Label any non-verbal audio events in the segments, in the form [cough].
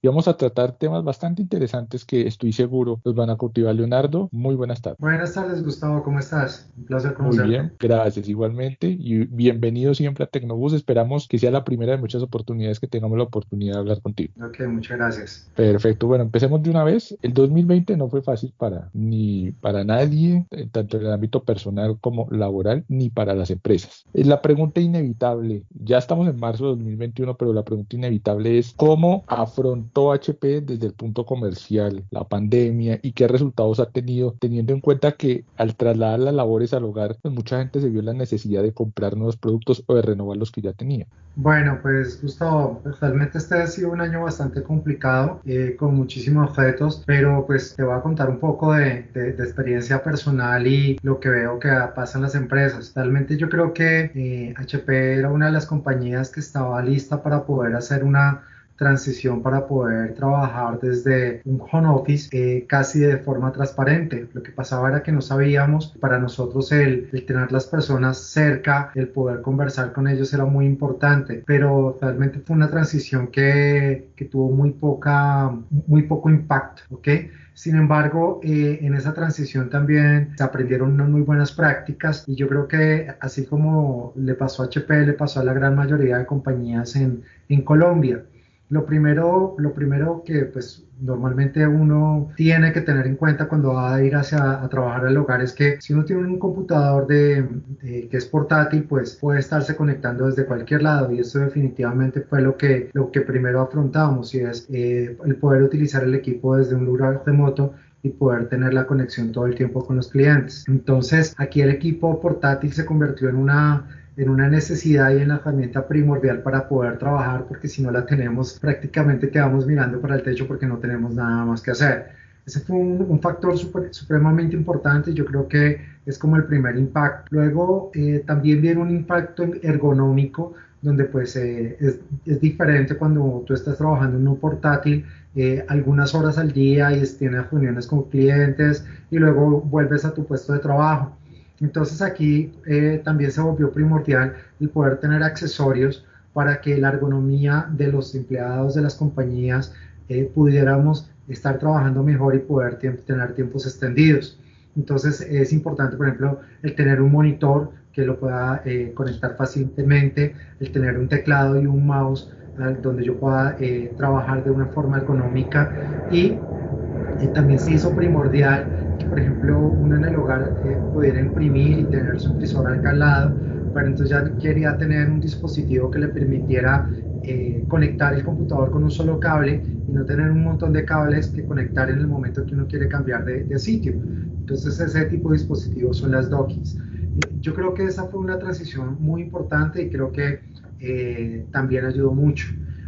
y vamos a tratar temas bastante interesantes que estoy seguro los van a cultivar. Leonardo, muy buenas tardes. Buenas tardes, Gustavo, ¿cómo estás? Un placer conocerte. Muy bien, gracias igualmente y bienvenido siempre a Tecnobus. Esperamos que sea la primera de muchas oportunidades que tengamos la oportunidad de hablar contigo. Ok, muchas gracias. Perfecto, bueno, empecemos de una vez. El 2020 no fue fácil para ni para nadie, eh, tanto en el ámbito personal como laboral, ni para las empresas. Es la pregunta inevitable, ya estamos en marzo de 2021, pero la pregunta inevitable es cómo afrontó HP desde el punto comercial la pandemia y qué resultados ha tenido, teniendo en cuenta que al trasladar las labores al hogar, pues mucha gente se vio la necesidad de comprar nuevos productos o de renovar los que ya tenía. Bueno, pues Gustavo, realmente este ha sido un año bastante complicado, eh, con muchísimos retos, pero pues te voy a contar un poco de, experiencia personal y lo que veo que pasa en las empresas. Realmente yo creo que HP eh, era una de las compañías que estaba lista para poder hacer una transición para poder trabajar desde un home office eh, casi de forma transparente. Lo que pasaba era que no sabíamos, para nosotros el, el, tener las personas cerca, el poder conversar con ellos era muy importante, pero realmente fue una transición que, que tuvo muy, poca, muy poco impacto, ¿ok? Sin embargo, eh, en esa transición también se aprendieron unas muy buenas prácticas y yo creo que así como le pasó a HP, le pasó a la gran mayoría de compañías en, en Colombia. Lo primero, lo primero que pues normalmente uno tiene que tener en cuenta cuando va a ir hacia a trabajar al hogar es que si uno tiene un computador de, que es portátil, pues puede estarse conectando desde cualquier lado y eso definitivamente fue lo que, lo que primero afrontamos y es eh, el poder utilizar el equipo desde un lugar remoto y poder tener la conexión todo el tiempo con los clientes. Entonces aquí el equipo portátil se convirtió en una en una necesidad y en la herramienta primordial para poder trabajar, porque si no la tenemos, prácticamente quedamos mirando para el techo porque no tenemos nada más que hacer. Ese fue un, factor supremamente importante, yo creo que es como el primer impacto. Luego eh, también viene un impacto ergonómico, donde pues eh, es, es, diferente cuando tú estás trabajando en un portátil eh, algunas horas al día y tienes reuniones con clientes y luego vuelves a tu puesto de trabajo. Entonces aquí eh, también se volvió primordial el poder tener accesorios para que la ergonomía de los empleados de las compañías eh, pudiéramos estar trabajando mejor y poder tener tiempos extendidos. Entonces es importante, por ejemplo, el tener un monitor que lo pueda eh, conectar fácilmente, el tener un teclado y un mouse donde yo pueda trabajar de una forma ergonómica y también se hizo primordial por ejemplo, uno en el hogar eh, pudiera imprimir y tener su impresora al lado, pero entonces ya quería tener un dispositivo que le permitiera eh, conectar el computador con un solo cable y no tener un montón de cables que conectar en el momento que uno quiere cambiar de, de sitio. Entonces ese tipo de dispositivos son las dockings. Eh, yo creo que esa fue una transición muy importante y creo que también ayudó mucho.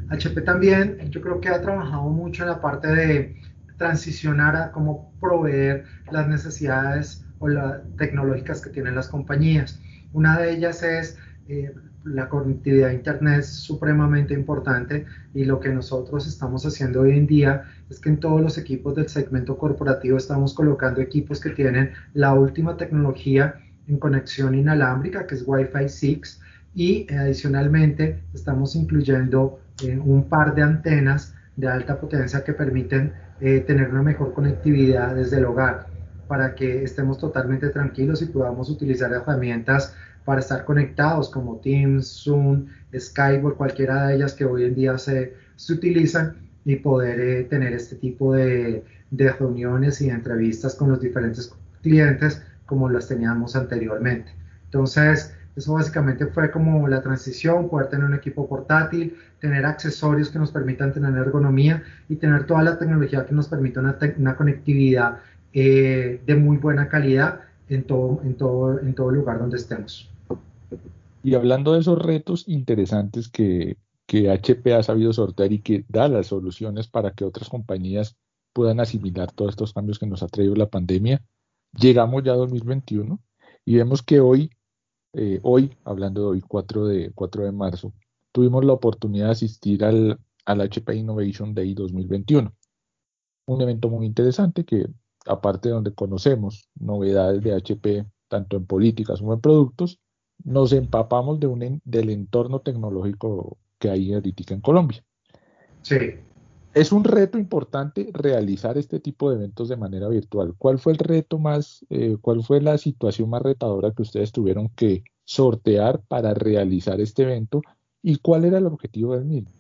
HP también, yo creo que ha trabajado mucho en la parte de transicionar a cómo proveer las necesidades o las tecnológicas que tienen las compañías. Una de ellas es eh, la conectividad a Internet supremamente importante y lo que nosotros estamos haciendo hoy en día es que en todos los equipos del segmento corporativo estamos colocando equipos que tienen la última tecnología en conexión inalámbrica, que es Wi-Fi 6, y adicionalmente estamos incluyendo eh, un par de antenas de alta potencia que permiten eh, tener una mejor conectividad desde el hogar para que estemos totalmente tranquilos y podamos utilizar herramientas para estar conectados como Teams, Zoom, Skype o cualquiera de ellas que hoy en día se, se utilizan y poder eh, tener este tipo de, de reuniones y entrevistas con los diferentes clientes como las teníamos anteriormente. Entonces, eso básicamente fue como la transición, poder tener un equipo portátil, tener accesorios que nos permitan tener ergonomía y tener toda la tecnología que nos permita una, conectividad eh, de muy buena calidad en todo, lugar donde estemos. Y hablando de esos retos interesantes que, que HP ha sabido sortear y que da las soluciones para que otras compañías puedan asimilar todos estos cambios que nos ha traído la pandemia, llegamos ya a 2021 y vemos que hoy eh, hoy, hablando de hoy, 4 de, 4 de marzo, tuvimos la oportunidad de asistir al, al HP Innovation Day 2021. Un evento muy interesante que, aparte de donde conocemos novedades de HP, tanto en políticas como en productos, nos empapamos de un, del entorno tecnológico que hay ahorita en Colombia. Sí. Es un reto importante realizar este tipo de eventos de manera virtual. ¿Cuál fue el reto más, eh, cuál fue la situación más retadora que ustedes tuvieron que sortear para realizar este evento y cuál era el objetivo del mismo?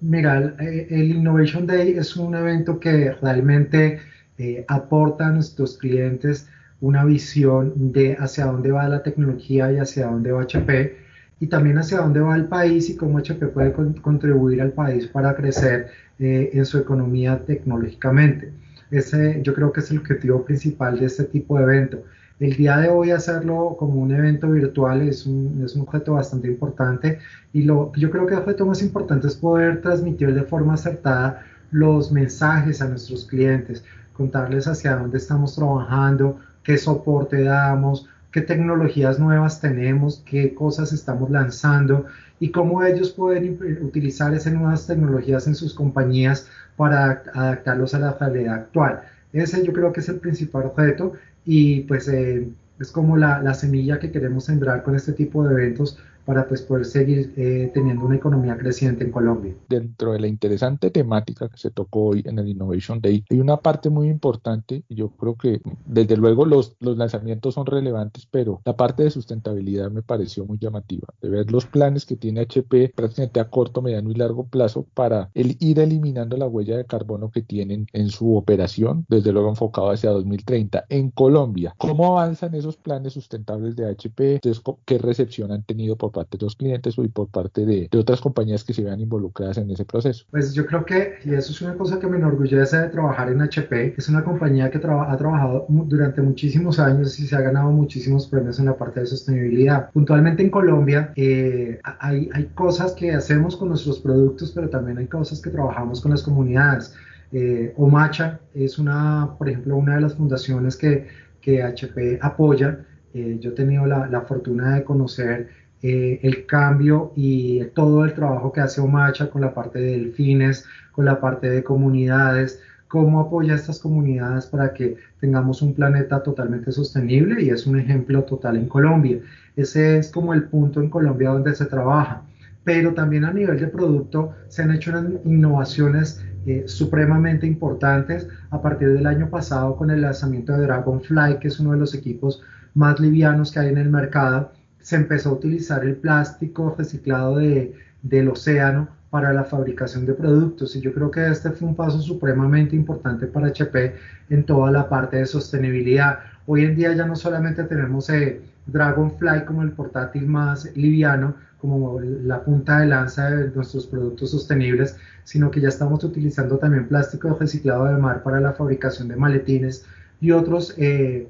Mira, el Innovation Day es un evento que realmente eh, aporta a nuestros clientes una visión de hacia dónde va la tecnología y hacia dónde va HP y también hacia dónde va el país y cómo HP puede contribuir al país para crecer eh, en su economía tecnológicamente. Ese yo creo que es el objetivo principal de este tipo de evento. El día de hoy hacerlo como un evento virtual es un, es un objeto bastante importante y lo, yo creo que el objeto más importante es poder transmitir de forma acertada los mensajes a nuestros clientes, contarles hacia dónde estamos trabajando, qué soporte damos, qué tecnologías nuevas tenemos, qué cosas estamos lanzando y cómo ellos pueden utilizar esas nuevas tecnologías en sus compañías para adaptarlos a la realidad actual. Ese yo creo que es el principal objeto y pues eh, es como la, la, semilla que queremos sembrar con este tipo de eventos para pues, poder seguir eh, teniendo una economía creciente en Colombia. Dentro de la interesante temática que se tocó hoy en el Innovation Day, hay una parte muy importante, y yo creo que desde luego los, los lanzamientos son relevantes, pero la parte de sustentabilidad me pareció muy llamativa, de ver los planes que tiene HP prácticamente a corto, mediano y largo plazo para el ir eliminando la huella de carbono que tienen en su operación, desde luego enfocado hacia 2030 en Colombia. ¿Cómo avanzan esos planes sustentables de HP? ¿Qué recepción han tenido por parte de los clientes y por parte de, otras compañías que se vean involucradas en ese proceso. Pues yo creo que, y eso es una cosa que me enorgullece de trabajar en HP, es una compañía que ha trabajado durante muchísimos años y se ha ganado muchísimos premios en la parte de sostenibilidad. Puntualmente en Colombia eh, hay, hay cosas que hacemos con nuestros productos, pero también hay cosas que trabajamos con las comunidades. Eh, Omacha es una, por ejemplo, una de las fundaciones que, que HP apoya. Eh, yo he tenido la, la, fortuna de conocer eh, el cambio y todo el trabajo que hace Omacha con la parte de delfines, con la parte de comunidades, cómo apoya a estas comunidades para que tengamos un planeta totalmente sostenible y es un ejemplo total en Colombia. Ese es como el punto en Colombia donde se trabaja. Pero también a nivel de producto se han hecho unas innovaciones eh, supremamente importantes a partir del año pasado con el lanzamiento de Dragonfly, que es uno de los equipos más livianos que hay en el mercado se empezó a utilizar el plástico reciclado de, del océano para la fabricación de productos y yo creo que este fue un paso supremamente importante para HP en toda la parte de sostenibilidad. Hoy en día ya no solamente tenemos eh, Dragonfly como el portátil más liviano, como la punta de lanza de nuestros productos sostenibles, sino que ya estamos utilizando también plástico reciclado de mar para la fabricación de maletines y otros eh,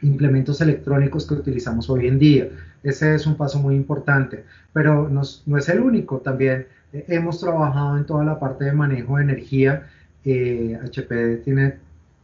implementos electrónicos que utilizamos hoy en día. Ese es un paso muy importante, pero no, es el único. También eh, hemos trabajado en toda la parte de manejo de energía. HP eh, tiene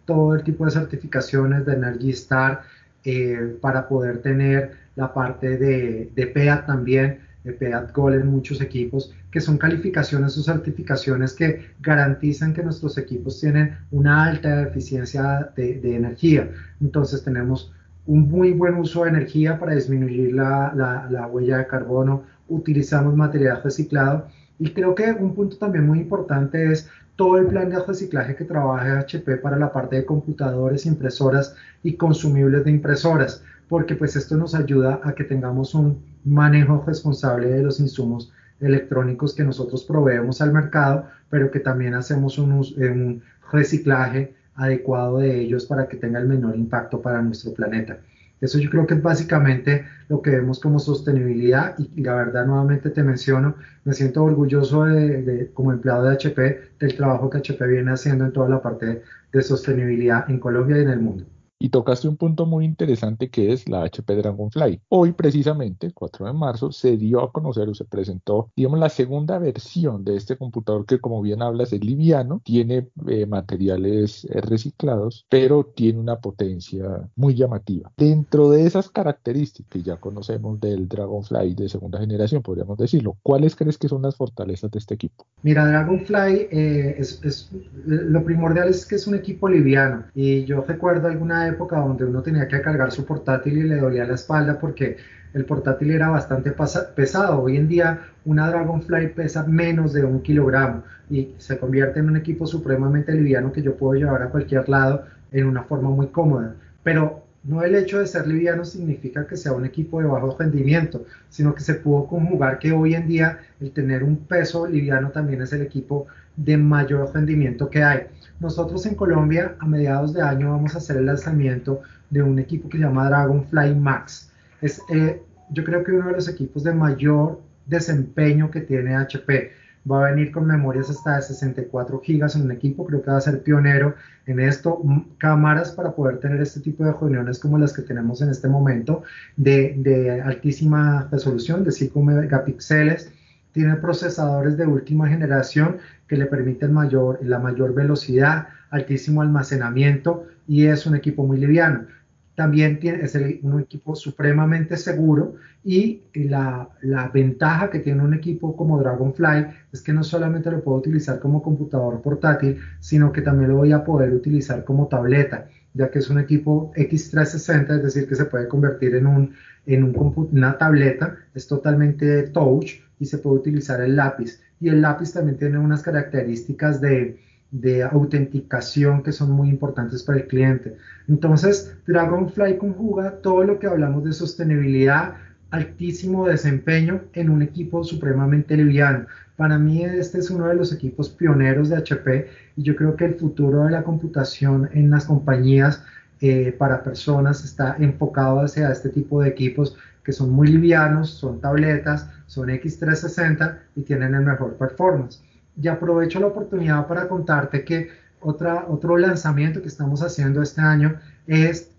todo el tipo de certificaciones de Energy Star eh, para poder tener la parte de, de PEAT también, de PEAT Gold en muchos equipos, que son calificaciones o certificaciones que garantizan que nuestros equipos tienen una alta eficiencia de, de energía. Entonces tenemos un muy buen uso de energía para disminuir la, la, huella de carbono, utilizamos material reciclado. Y creo que un punto también muy importante es todo el plan de reciclaje que trabaja HP para la parte de computadores, impresoras y consumibles de impresoras, porque pues esto nos ayuda a que tengamos un manejo responsable de los insumos electrónicos que nosotros proveemos al mercado, pero que también hacemos un, un reciclaje adecuado de ellos para que tenga el menor impacto para nuestro planeta. Eso yo creo que es básicamente lo que vemos como sostenibilidad y, la verdad nuevamente te menciono, me siento orgulloso de, como empleado de HP del trabajo que HP viene haciendo en toda la parte de sostenibilidad en Colombia y en el mundo. Y tocaste un punto muy interesante que es la HP Dragonfly. Hoy precisamente, 4 de marzo, se dio a conocer o se presentó, digamos, la segunda versión de este computador que como bien hablas es liviano, tiene eh, materiales eh, reciclados, pero tiene una potencia muy llamativa. Dentro de esas características que ya conocemos del Dragonfly de segunda generación, podríamos decirlo, ¿cuáles crees que son las fortalezas de este equipo? Mira, Dragonfly eh, es, es, lo primordial es que es un equipo liviano y yo recuerdo alguna época donde uno tenía que cargar su portátil y le dolía la espalda porque el portátil era bastante pesado. Hoy en día una Dragonfly pesa menos de un kilogramo y se convierte en un equipo supremamente liviano que yo puedo llevar a cualquier lado en una forma muy cómoda. Pero no el hecho de ser liviano significa que sea un equipo de bajo rendimiento, sino que se pudo conjugar que hoy en día el tener un peso liviano también es el equipo de mayor rendimiento que hay. Nosotros en Colombia a mediados de año vamos a hacer el lanzamiento de un equipo que se llama Dragonfly Max. Es, eh, yo creo que uno de los equipos de mayor desempeño que tiene HP va a venir con memorias hasta de 64 gigas en un equipo, creo que va a ser pionero en esto, cámaras para poder tener este tipo de reuniones como las que tenemos en este momento, de, de altísima resolución, de 5 megapíxeles, tiene procesadores de última generación que le permiten mayor, la mayor velocidad, altísimo almacenamiento y es un equipo muy liviano también tiene, es un equipo supremamente seguro y la, ventaja que tiene un equipo como Dragonfly es que no solamente lo puedo utilizar como computador portátil, sino que también lo voy a poder utilizar como tableta, ya que es un equipo X360, es decir, que se puede convertir en, un, en un, una tableta, es totalmente touch y se puede utilizar el lápiz. Y el lápiz también tiene unas características de, de autenticación que son muy importantes para el cliente. Entonces, Dragonfly conjuga todo lo que hablamos de sostenibilidad, altísimo desempeño en un equipo supremamente liviano. Para mí este es uno de los equipos pioneros de HP y yo creo que el futuro de la computación en las compañías eh, para personas está enfocado hacia este tipo de equipos que son muy livianos, son tabletas, son X360 y tienen el mejor performance y aprovecho la oportunidad para contarte que otro lanzamiento que estamos haciendo este año es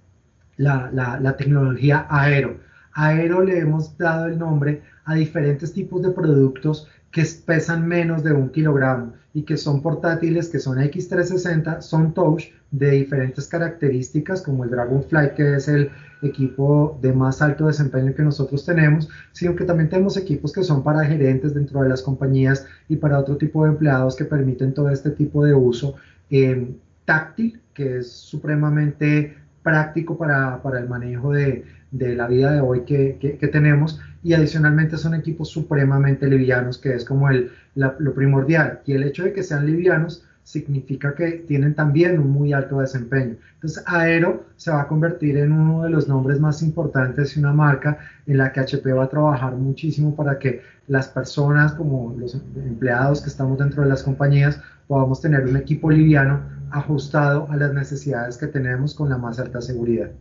la, la, tecnología Aero. Aero le hemos dado el nombre a diferentes tipos de productos que pesan menos de un kilogramo y que son portátiles, que son X360, son touch de diferentes características como el Dragonfly, que es el equipo de más alto desempeño que nosotros tenemos, sino que también tenemos equipos que son para gerentes dentro de las compañías y para otro tipo de empleados que permiten todo este tipo de uso eh, táctil, que es supremamente práctico para, para el manejo de, de, la vida de hoy que, que, tenemos y adicionalmente son equipos supremamente livianos, que es como el, lo primordial. Y el hecho de que sean livianos significa que tienen también un muy alto desempeño. Entonces, Aero se va a convertir en uno de los nombres más importantes y una marca en la que HP va a trabajar muchísimo para que las personas, como los empleados que estamos dentro de las compañías, podamos tener un equipo liviano ajustado a las necesidades que tenemos con la más alta seguridad.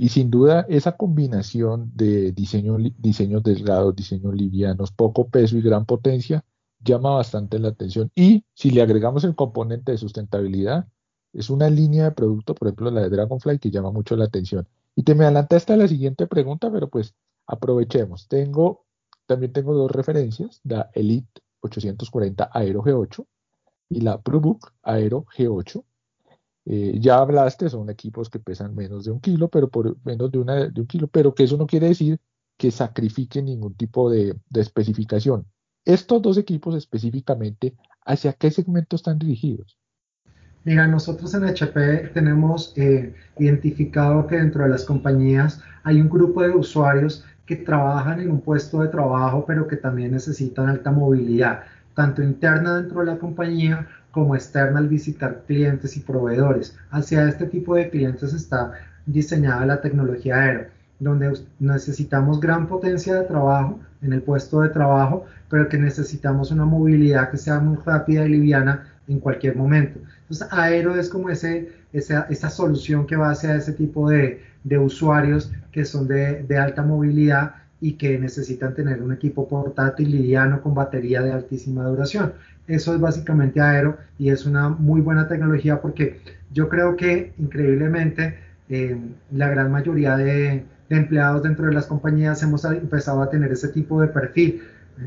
Y sin duda, esa combinación de diseño, diseños delgados, diseños livianos, poco peso y gran potencia llama bastante la atención. Y si le agregamos el componente de sustentabilidad, es una línea de producto, por ejemplo la de Dragonfly, que llama mucho la atención. Y te me adelantaste a la siguiente pregunta, pero pues aprovechemos. Tengo, también tengo dos referencias, la Elite 840 Aero G8 y la ProBook Aero G8. Eh, ya hablaste, son equipos que pesan menos de un kilo, pero por menos de, una, de un kilo, pero que eso no quiere decir que sacrifiquen ningún tipo de, de especificación. Estos dos equipos específicamente, ¿hacia qué segmento están dirigidos? Mira, nosotros en HP tenemos eh, identificado que dentro de las compañías hay un grupo de usuarios que trabajan en un puesto de trabajo, pero que también necesitan alta movilidad, tanto interna dentro de la compañía como externa al visitar clientes y proveedores. Hacia este tipo de clientes está diseñada la tecnología Aero donde necesitamos gran potencia de trabajo en el puesto de trabajo, pero que necesitamos una movilidad que sea muy rápida y liviana en cualquier momento. Entonces, Aero es como ese, esa, esa solución que va hacia ese tipo de, de usuarios que son de, de, alta movilidad y que necesitan tener un equipo portátil liviano con batería de altísima duración. Eso es básicamente Aero y es una muy buena tecnología porque yo creo que increíblemente eh, la gran mayoría de, empleados dentro de las compañías hemos empezado a tener ese tipo de perfil.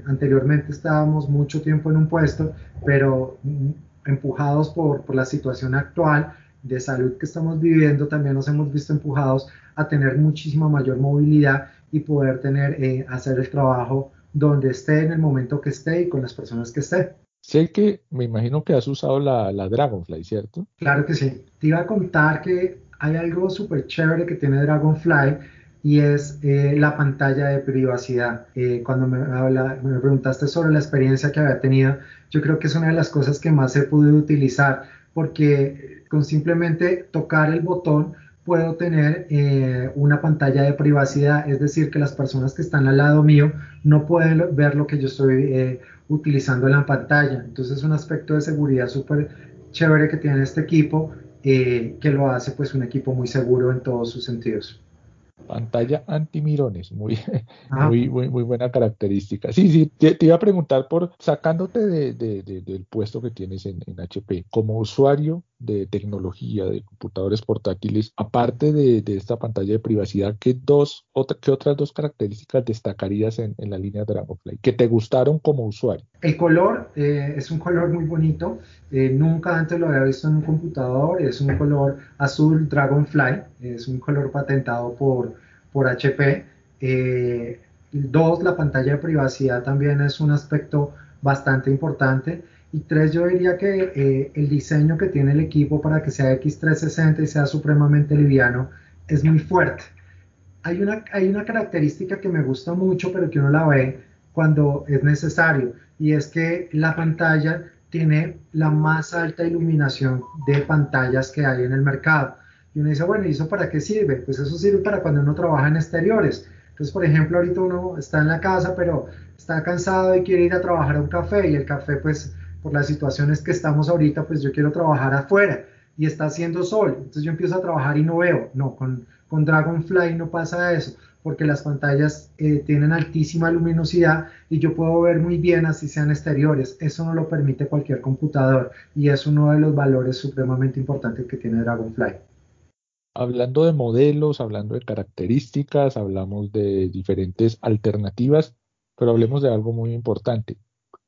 Anteriormente estábamos mucho tiempo en un puesto, pero mm, empujados por, por la situación actual de salud que estamos viviendo, también nos hemos visto empujados a tener muchísima mayor movilidad y poder tener, eh, hacer el trabajo donde esté, en el momento que esté y con las personas que esté. Sé que me imagino que has usado la, la Dragonfly, ¿cierto? Claro que sí. Te iba a contar que hay algo súper chévere que tiene Dragonfly y es eh, la pantalla de privacidad. Eh, cuando me, habla, me preguntaste sobre la experiencia que había tenido, yo creo que es una de las cosas que más he podido utilizar porque con simplemente tocar el botón puedo tener eh, una pantalla de privacidad, es decir, que las personas que están al lado mío no pueden ver lo que yo estoy utilizando en la pantalla. Entonces es un aspecto de seguridad súper chévere que tiene este equipo, que lo hace pues un equipo muy seguro en todos sus sentidos. Pantalla antimirones, muy, muy, muy, muy, buena característica. Sí, sí, te, iba a preguntar por sacándote de, del puesto que tienes en, HP, como usuario de tecnología, de computadores portátiles, aparte de, esta pantalla de privacidad, ¿qué, dos, otra, ¿qué otras dos características destacarías en, la línea Dragonfly que te gustaron como usuario? El color eh, es un color muy bonito, eh, nunca antes lo había visto en un computador, es un color azul Dragonfly, es un color patentado por, por HP. Eh, dos, la pantalla de privacidad también es un aspecto bastante importante. Y tres, yo diría que eh, el diseño que tiene el equipo para que sea X360 y sea supremamente liviano es muy fuerte. Hay una, hay una característica que me gusta mucho, pero que uno la ve cuando es necesario, y es que la pantalla tiene la más alta iluminación de pantallas que hay en el mercado. Y uno dice, bueno, ¿y eso para qué sirve? Pues eso sirve para cuando uno trabaja en exteriores. Entonces, por ejemplo, ahorita uno está en la casa, pero está cansado y quiere ir a trabajar a un café y el café, pues, por las situaciones que estamos ahorita, pues yo quiero trabajar afuera y está haciendo sol. Entonces yo empiezo a trabajar y no veo. No, con, con Dragonfly no pasa eso, porque las pantallas eh, tienen altísima luminosidad y yo puedo ver muy bien así sean exteriores. Eso no lo permite cualquier computador y es uno de los valores supremamente importantes que tiene Dragonfly. Hablando de modelos, hablando de características, hablamos de diferentes alternativas, pero hablemos de algo muy importante.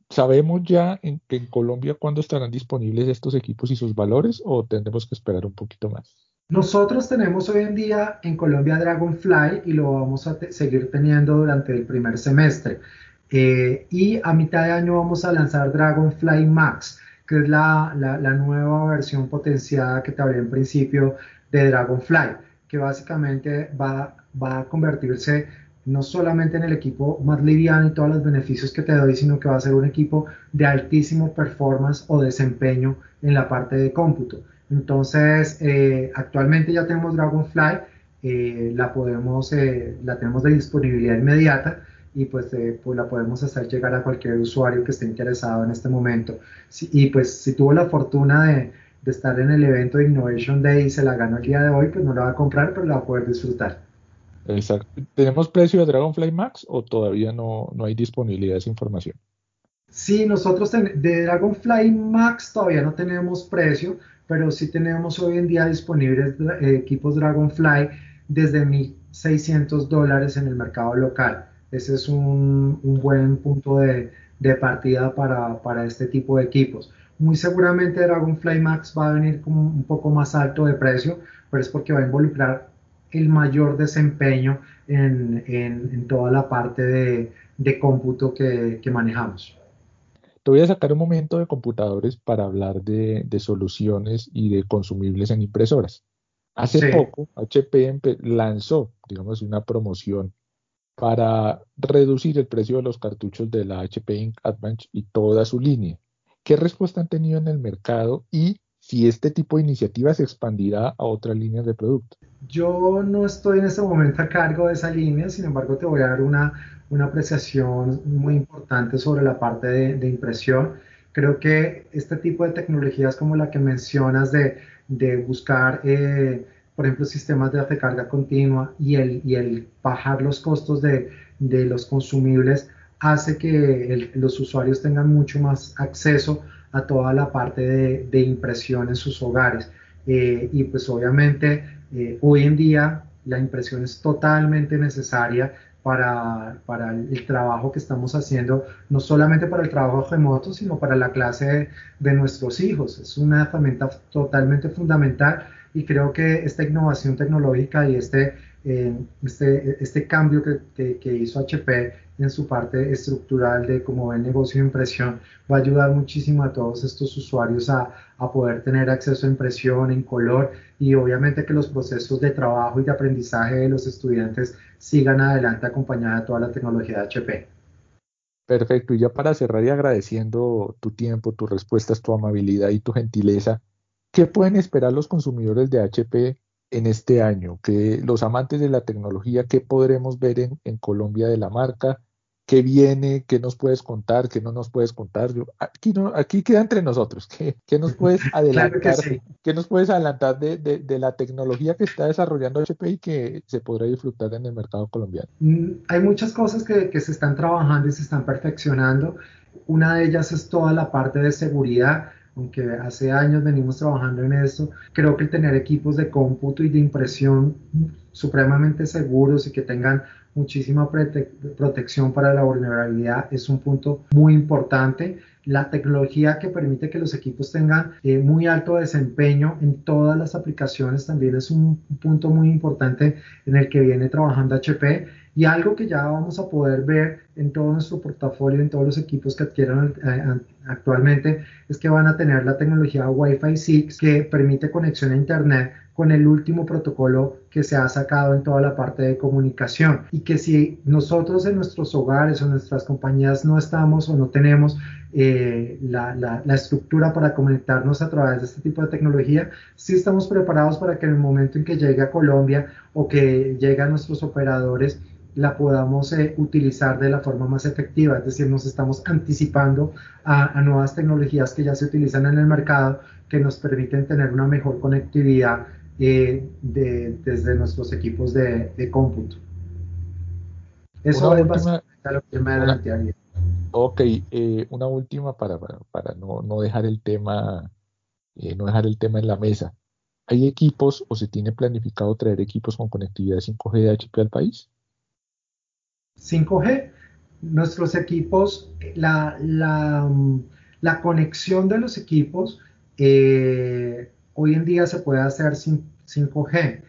¿Sabemos ya en, que en Colombia cuándo estarán disponibles estos equipos y sus valores o tendremos que esperar un poquito más? Nosotros tenemos hoy en día en Colombia Dragonfly y lo vamos a seguir teniendo durante el primer semestre. Eh, y a mitad de año vamos a lanzar Dragonfly Max, que es la, la, la nueva versión potenciada que te hablé en principio de Dragonfly, que básicamente va, va a convertirse no solamente en el equipo más liviano y todos los beneficios que te doy, sino que va a ser un equipo de altísimo performance o desempeño en la parte de cómputo. Entonces, eh, actualmente ya tenemos Dragonfly, eh, la podemos, eh, la tenemos de disponibilidad inmediata y pues, pues, la podemos hacer llegar a cualquier usuario que esté interesado en este momento. y pues si tuvo la fortuna de, de estar en el evento de Innovation Day y se la ganó el día de hoy, pues no la va a comprar, pero la va a poder disfrutar. Exacto. ¿Tenemos precio de Dragonfly Max o todavía no, no hay disponibilidad de esa información? Sí, nosotros de Dragonfly Max todavía no tenemos precio, pero sí tenemos hoy en día disponibles eh, equipos Dragonfly desde 1.600 dólares en el mercado local. Ese es un, un buen punto de, de partida para, para, este tipo de equipos. Muy seguramente Dragonfly Max va a venir como un poco más alto de precio, pero es porque va a involucrar el mayor desempeño en, en, toda la parte de, de cómputo que, que, manejamos. Te voy a sacar un momento de computadores para hablar de, de soluciones y de consumibles en impresoras. Hace poco, HP lanzó, digamos, una promoción para reducir el precio de los cartuchos de la HP Ink Advance y toda su línea. ¿Qué respuesta han tenido en el mercado y si este tipo de iniciativa se expandirá a otras líneas de producto? Yo no estoy en este momento a cargo de esa línea, sin embargo te voy a dar una, una apreciación muy importante sobre la parte de, impresión. Creo que este tipo de tecnologías como la que mencionas de, de buscar, eh, por ejemplo, sistemas de recarga continua y el, y el bajar los costos de, de los consumibles hace que los usuarios tengan mucho más acceso a toda la parte de, impresión en sus hogares. Eh, y pues obviamente eh, hoy en día la impresión es totalmente necesaria para, para, el trabajo que estamos haciendo, no solamente para el trabajo remoto, sino para la clase de, de nuestros hijos. Es una herramienta totalmente fundamental y creo que esta innovación tecnológica y este este, este cambio que, que, hizo HP en su parte estructural de cómo ve negocio de impresión va a ayudar muchísimo a todos estos usuarios a, a, poder tener acceso a impresión en color y obviamente que los procesos de trabajo y de aprendizaje de los estudiantes sigan adelante acompañada de toda la tecnología de HP. Perfecto, y ya para cerrar y agradeciendo tu tiempo, tus respuestas, tu amabilidad y tu gentileza, ¿qué pueden esperar los consumidores de HP en este año? que los amantes de la tecnología, ¿qué podremos ver en, en Colombia de la marca? ¿Qué viene? ¿Qué nos puedes contar? ¿Qué no nos puedes contar? aquí, no, aquí queda entre nosotros. [laughs] ¿Qué, qué nos puedes [laughs] adelantar? ¿Qué nos puedes adelantar de, de, de, la tecnología que está desarrollando HP y que se podrá disfrutar en el mercado colombiano? Mm, hay muchas cosas que, que se están trabajando y se están perfeccionando. Una de ellas es toda la parte de seguridad aunque hace años venimos trabajando en esto, creo que tener equipos de cómputo y de impresión supremamente seguros y que tengan muchísima protección para la vulnerabilidad es un punto muy importante. La tecnología que permite que los equipos tengan eh, muy alto desempeño en todas las aplicaciones también es un punto muy importante en el que viene trabajando HP y algo que ya vamos a poder ver en todo nuestro portafolio, en todos los equipos que adquieran eh, actualmente, es que van a tener la tecnología Wi-Fi 6 que permite conexión a Internet con el último protocolo que se ha sacado en toda la parte de comunicación. Y que si nosotros en nuestros hogares o nuestras compañías no estamos o no tenemos eh, la, la, la, estructura para conectarnos a través de este tipo de tecnología, sí estamos preparados para que en el momento en que llegue a Colombia o que llegue a nuestros operadores, la podamos eh, utilizar de la forma más efectiva, es decir, nos estamos anticipando a, nuevas tecnologías que ya se utilizan en el mercado que nos permiten tener una mejor conectividad eh, desde nuestros equipos de, cómputo. Eso es lo que me adelantaría. Ok, eh, una última para, para, no, no, dejar el tema, no dejar el tema en la mesa. ¿Hay equipos o se tiene planificado traer equipos con conectividad 5G de HP al país? 5G, nuestros equipos, la, la, conexión de los equipos eh, hoy en día se puede hacer sin 5G,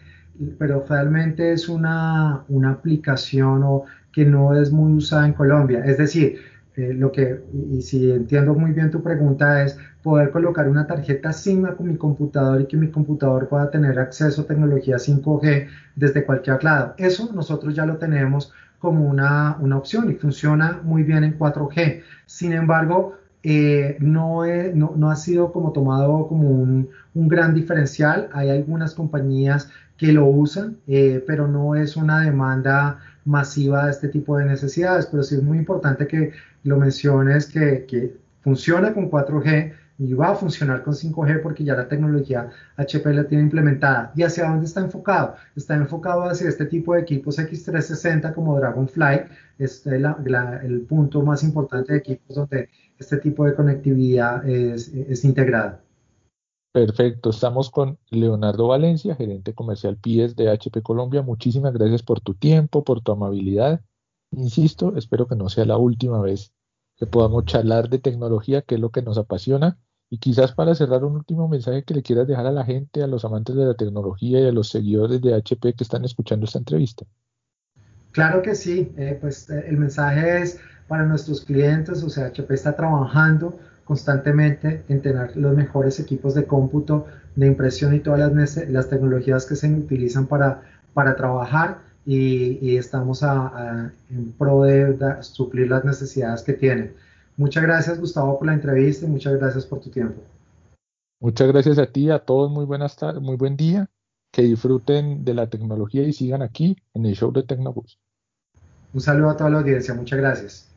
pero realmente es una, una aplicación o, que no es muy usada en Colombia. Es decir, eh, lo que, y si entiendo muy bien tu pregunta, es poder colocar una tarjeta SIM con mi computador y que mi computador pueda tener acceso a tecnología 5G desde cualquier lado. Eso nosotros ya lo tenemos como una, una opción y funciona muy bien en 4G. Sin embargo, eh, no, no, ha sido como tomado como un, un, gran diferencial. Hay algunas compañías que lo usan, eh, pero no es una demanda masiva de este tipo de necesidades. Pero sí es muy importante que lo menciones que, que funciona con 4G y va a funcionar con 5G porque ya la tecnología HP la tiene implementada. ¿Y hacia dónde está enfocado? Está enfocado hacia este tipo de equipos X360 como Dragonfly, es el punto más importante de equipos donde este tipo de conectividad es, es integrada. Perfecto, estamos con Leonardo Valencia, gerente comercial PIES de HP Colombia. Muchísimas gracias por tu tiempo, por tu amabilidad. Insisto, espero que no sea la última vez que podamos charlar de tecnología, que es lo que nos apasiona y quizás para cerrar un último mensaje que le quieras dejar a la gente, a los amantes de la tecnología y a los seguidores de HP que están escuchando esta entrevista. Claro que sí, eh, pues eh, el mensaje es para nuestros clientes, o sea, HP está trabajando constantemente en tener los mejores equipos de cómputo, de impresión y todas las, las tecnologías que se utilizan para, para trabajar y, estamos en pro de suplir las necesidades que tienen. Muchas gracias, Gustavo, por la entrevista y muchas gracias por tu tiempo. Muchas gracias a ti, a todos, muy buenas tardes, muy buen día. Que disfruten de la tecnología y sigan aquí en el show de Tecnobus. Un saludo a toda la audiencia, muchas gracias.